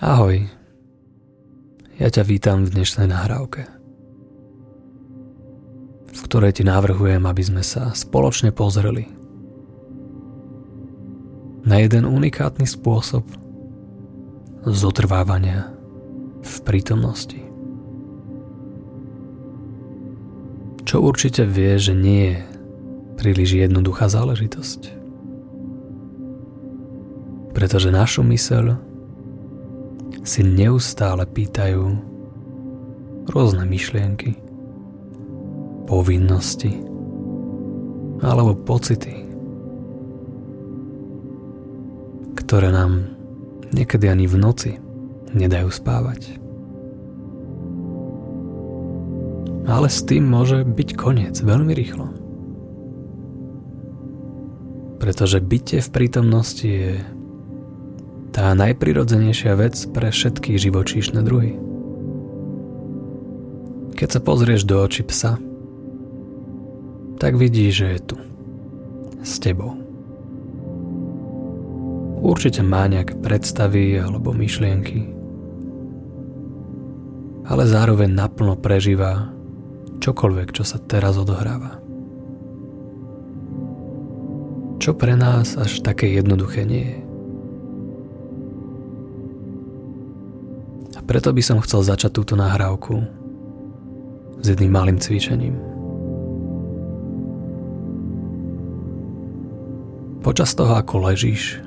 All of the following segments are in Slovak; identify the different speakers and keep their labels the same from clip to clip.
Speaker 1: Ahoj, ja ťa vítam v dnešnej nahrávke, v ktorej ti navrhujem, aby sme sa spoločne pozreli na jeden unikátny spôsob zotrvávania v prítomnosti. Čo určite vie, že nie je príliš jednoduchá záležitosť. Pretože našu myseľ si neustále pýtajú rôzne myšlienky, povinnosti alebo pocity, ktoré nám niekedy ani v noci nedajú spávať. Ale s tým môže byť koniec veľmi rýchlo. Pretože bytie v prítomnosti je tá najprirodzenejšia vec pre všetky živočíšne druhy. Keď sa pozrieš do očí psa, tak vidíš, že je tu. S tebou. Určite má nejaké predstavy alebo myšlienky, ale zároveň naplno prežíva čokoľvek, čo sa teraz odohráva. Čo pre nás až také jednoduché nie je. Preto by som chcel začať túto nahrávku s jedným malým cvičením. Počas toho, ako ležíš,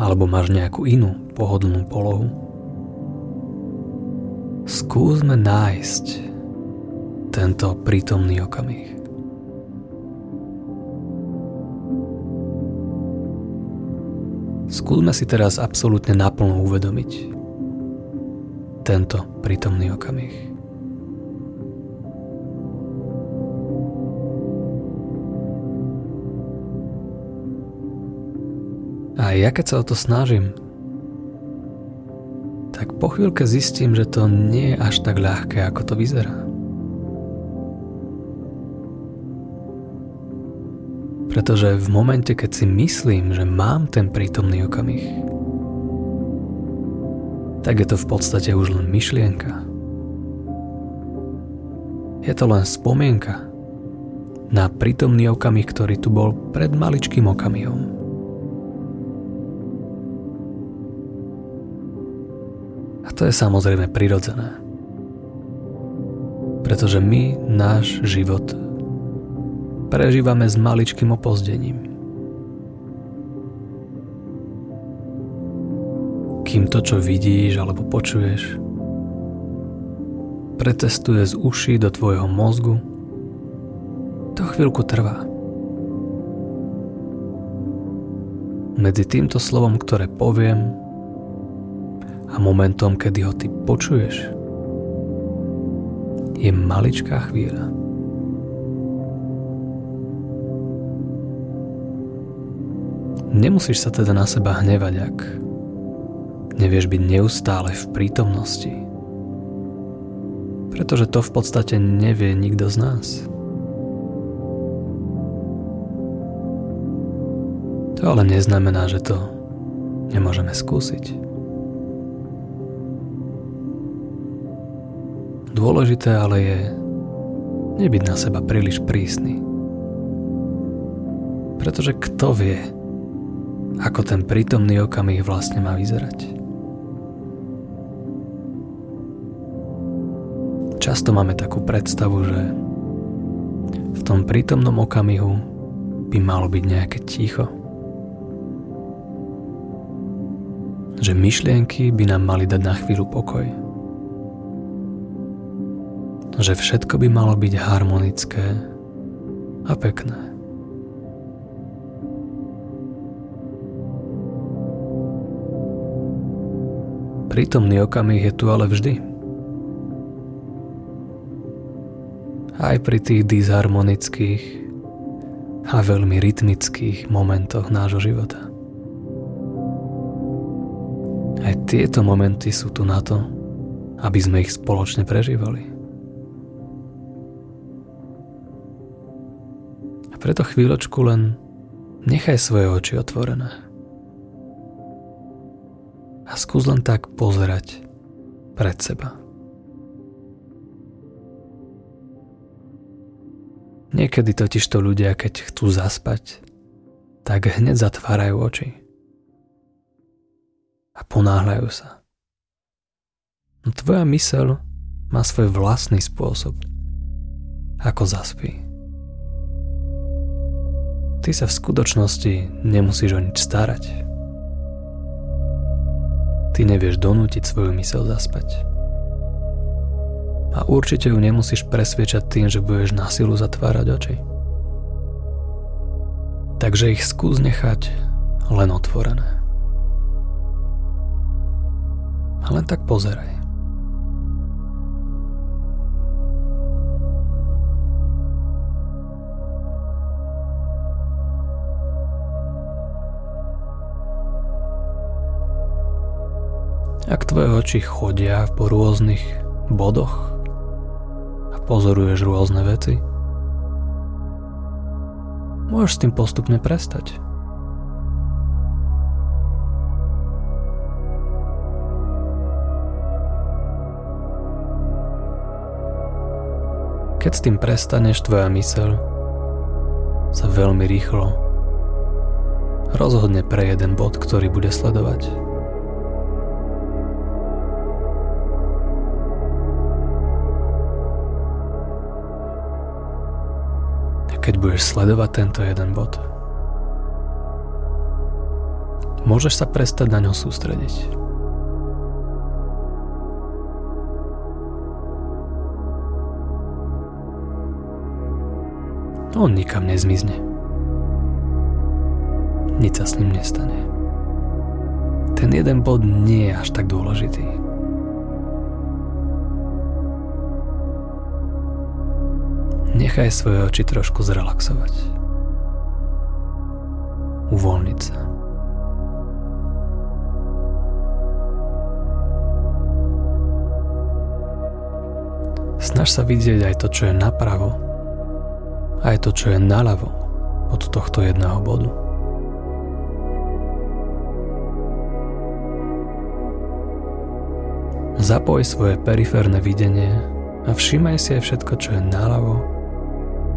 Speaker 1: alebo máš nejakú inú pohodlnú polohu, skúsme nájsť tento prítomný okamih. Skúsme si teraz absolútne naplno uvedomiť, tento prítomný okamih. A ja keď sa o to snažím, tak po chvíľke zistím, že to nie je až tak ľahké, ako to vyzerá. Pretože v momente, keď si myslím, že mám ten prítomný okamih, tak je to v podstate už len myšlienka. Je to len spomienka na prítomný okamih, ktorý tu bol pred maličkým okamihom. A to je samozrejme prirodzené. Pretože my náš život prežívame s maličkým opozdením. Kým to, čo vidíš alebo počuješ, pretestuje z uší do tvojho mozgu, to chvíľku trvá. Medzi týmto slovom, ktoré poviem, a momentom, kedy ho ty počuješ, je maličká chvíľa. Nemusíš sa teda na seba hnevať, ak nevieš byť neustále v prítomnosti. Pretože to v podstate nevie nikto z nás. To ale neznamená, že to nemôžeme skúsiť. Dôležité ale je nebyť na seba príliš prísny. Pretože kto vie, ako ten prítomný okamih vlastne má vyzerať. Často máme takú predstavu, že v tom prítomnom okamihu by malo byť nejaké ticho. Že myšlienky by nám mali dať na chvíľu pokoj. Že všetko by malo byť harmonické a pekné. Prítomný okamih je tu ale vždy. Aj pri tých disharmonických a veľmi rytmických momentoch nášho života. Aj tieto momenty sú tu na to, aby sme ich spoločne prežívali. A preto chvíľočku len nechaj svoje oči otvorené. A skús len tak pozerať pred seba. Niekedy totiž to ľudia, keď chcú zaspať, tak hneď zatvárajú oči. A ponáhľajú sa. No tvoja mysel má svoj vlastný spôsob, ako zaspí. Ty sa v skutočnosti nemusíš o nič starať. Ty nevieš donútiť svoju mysel zaspať. A určite ju nemusíš presviečať tým, že budeš na silu zatvárať oči. Takže ich skús nechať len otvorené. A len tak pozeraj. Ak tvoje oči chodia po rôznych bodoch pozoruješ rôzne veci, môžeš s tým postupne prestať. Keď s tým prestaneš, tvoja myseľ sa veľmi rýchlo rozhodne pre jeden bod, ktorý bude sledovať. Keď budeš sledovať tento jeden bod. Môžeš sa prestať na ňo sústrediť. On nikam nezmizne. Nič sa s ním nestane. Ten jeden bod nie je až tak dôležitý. Nechaj svoje oči trošku zrelaxovať. Uvoľniť sa. Snaž sa vidieť aj to, čo je napravo, aj to, čo je naľavo od tohto jedného bodu. Zapoj svoje periférne videnie a všímaj si aj všetko, čo je naľavo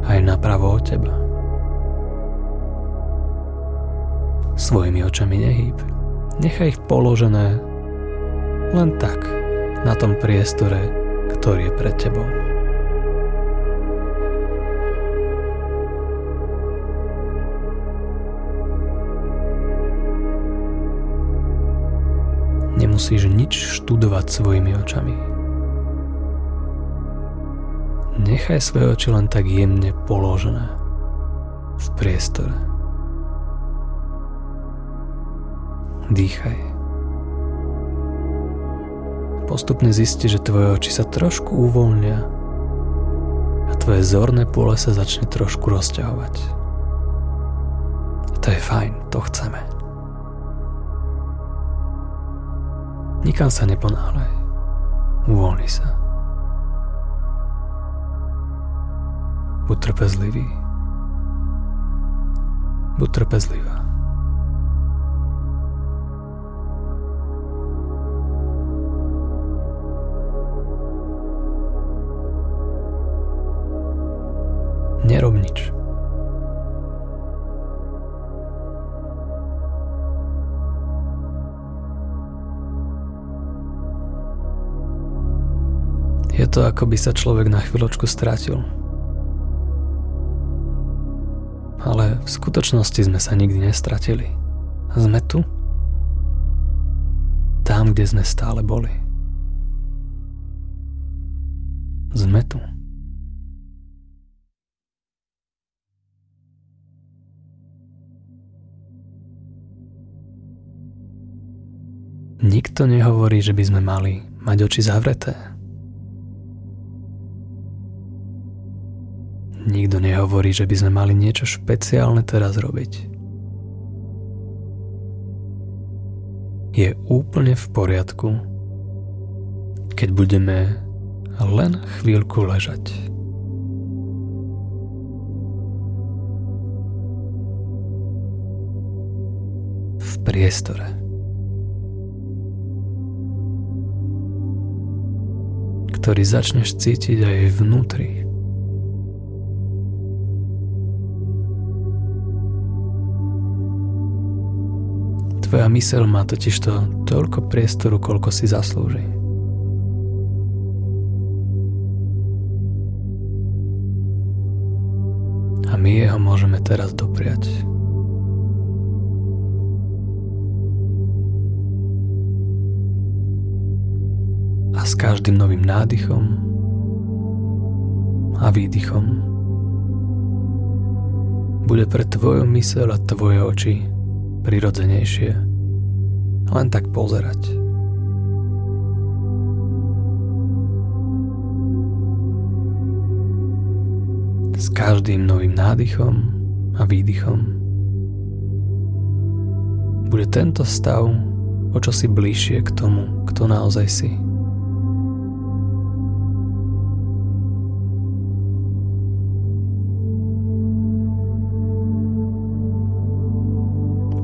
Speaker 1: aj napravo od teba. Svojimi očami nehýb. Nechaj ich položené len tak na tom priestore, ktorý je pred tebou. Nemusíš nič študovať svojimi očami. Nechaj svoje oči len tak jemne položené v priestore. Dýchaj. Postupne zisti, že tvoje oči sa trošku uvoľnia a tvoje zorné pole sa začne trošku rozťahovať. To je fajn, to chceme. Nikam sa neponáhľaj. Uvoľni sa. Buď trpezlivý. Buď trpezlivá. Nerob nič. Je to ako by sa človek na chvíľočku stratil. Ale v skutočnosti sme sa nikdy nestratili. Sme tu. Tam, kde sme stále boli. Sme tu. Nikto nehovorí, že by sme mali mať oči zavreté. Nikto nehovorí, že by sme mali niečo špeciálne teraz robiť. Je úplne v poriadku, keď budeme len chvíľku ležať. V priestore. ktorý začneš cítiť aj vnútri. Tvoja mysel má totižto toľko priestoru, koľko si zaslúži. A my jeho môžeme teraz dopriať. A s každým novým nádychom a výdychom bude pre tvoju mysel a tvoje oči prirodzenejšie len tak pozerať. S každým novým nádychom a výdychom bude tento stav o čosi bližšie k tomu, kto naozaj si.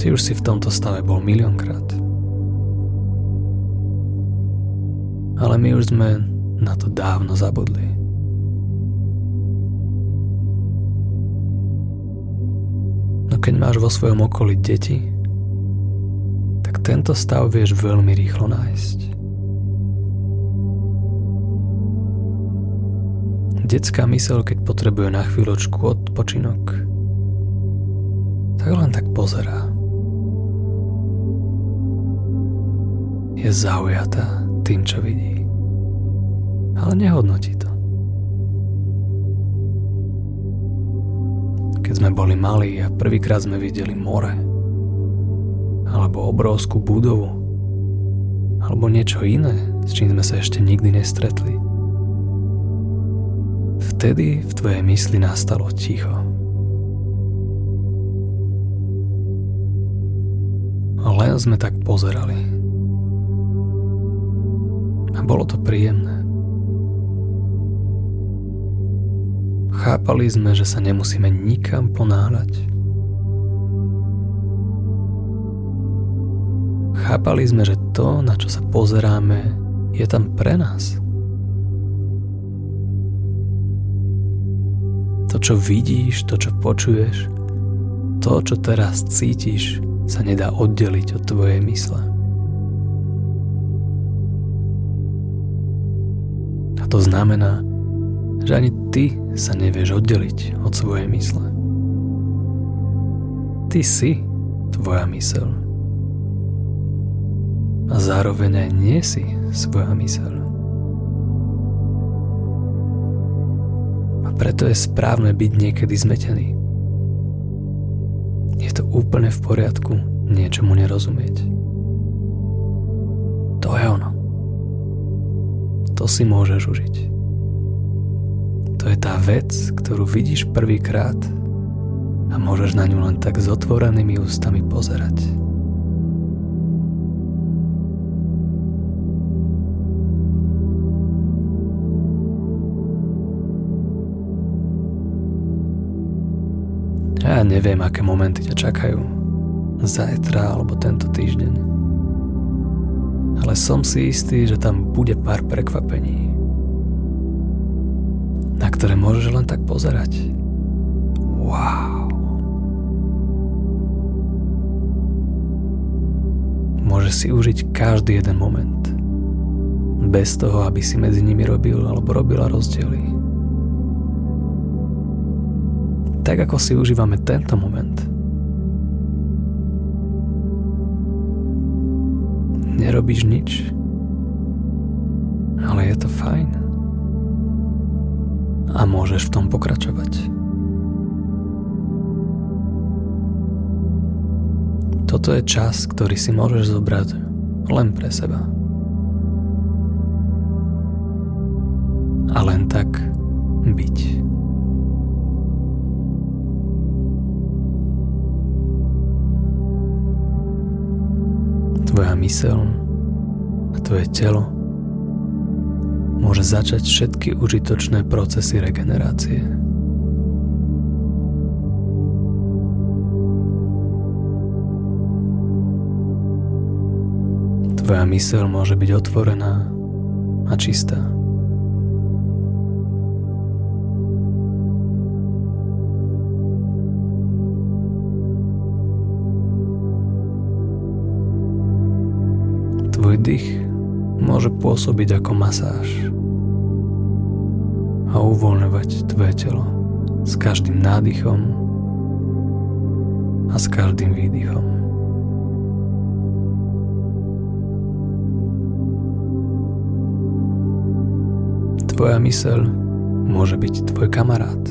Speaker 1: Ty už si v tomto stave bol miliónkrát. Ale my už sme na to dávno zabudli. No keď máš vo svojom okolí deti, tak tento stav vieš veľmi rýchlo nájsť. Detská mysel, keď potrebuje na chvíľočku odpočinok, tak len tak pozerá. Je zaujatá tým, čo vidí. Ale nehodnotí to. Keď sme boli malí a prvýkrát sme videli more, alebo obrovskú budovu, alebo niečo iné, s čím sme sa ešte nikdy nestretli. Vtedy v tvojej mysli nastalo ticho. Len sme tak pozerali a bolo to príjemné. Chápali sme, že sa nemusíme nikam ponáhľať. Chápali sme, že to, na čo sa pozeráme, je tam pre nás. To, čo vidíš, to, čo počuješ, to, čo teraz cítiš, sa nedá oddeliť od tvojej mysle. To znamená, že ani ty sa nevieš oddeliť od svojej mysle. Ty si tvoja mysel. A zároveň aj nie si svoja mysel. A preto je správne byť niekedy zmetený. Je to úplne v poriadku niečomu nerozumieť. To je ono to si môžeš užiť. To je tá vec, ktorú vidíš prvýkrát a môžeš na ňu len tak s otvorenými ústami pozerať. Ja neviem, aké momenty ťa čakajú. Zajtra alebo tento týždeň ale som si istý, že tam bude pár prekvapení, na ktoré môžeš len tak pozerať. Wow. Môžeš si užiť každý jeden moment. Bez toho, aby si medzi nimi robil alebo robila rozdiely. Tak ako si užívame tento moment – nerobíš nič. Ale je to fajn. A môžeš v tom pokračovať. Toto je čas, ktorý si môžeš zobrať len pre seba. A len tak byť. Tvoja mysel a tvoje telo môže začať všetky užitočné procesy regenerácie. Tvoja myseľ môže byť otvorená a čistá. Tvoj dých môže pôsobiť ako masáž a uvoľňovať tvoje telo s každým nádychom a s každým výdychom. Tvoja myseľ môže byť tvoj kamarát.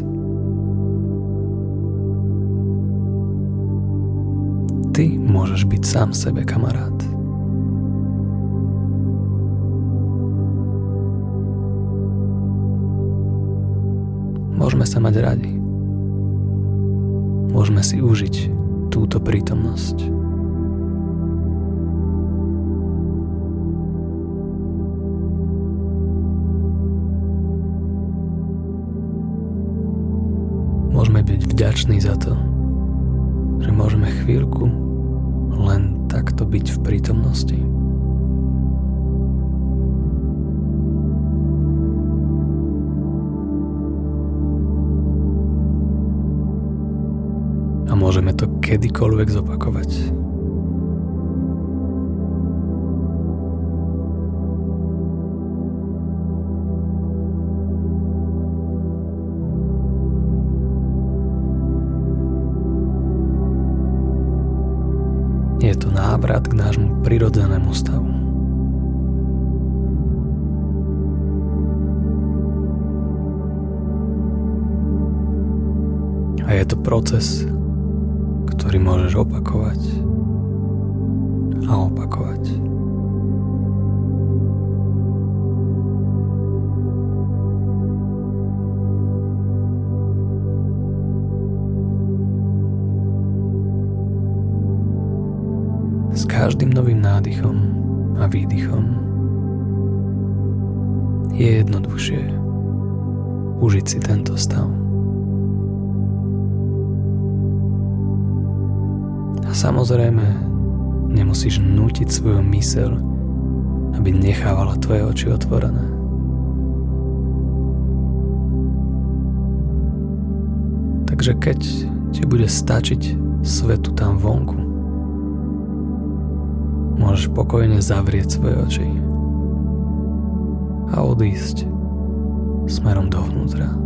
Speaker 1: Ty môžeš byť sám sebe kamarát. Môžeme sa mať radi. Môžeme si užiť túto prítomnosť. Môžeme byť vďační za to, že môžeme chvíľku len takto byť v prítomnosti. Kedykoľvek zopakovať. Je to návrat k nášmu prirodzenému stavu. A je to proces, ktorý môžeš opakovať a opakovať. S každým novým nádychom a výdychom je jednoduchšie užiť si tento stav. Samozrejme nemusíš nútiť svoju mysel, aby nechávala tvoje oči otvorené. Takže keď ti bude stačiť svetu tam vonku, môžeš pokojne zavrieť svoje oči a odísť smerom dovnútra.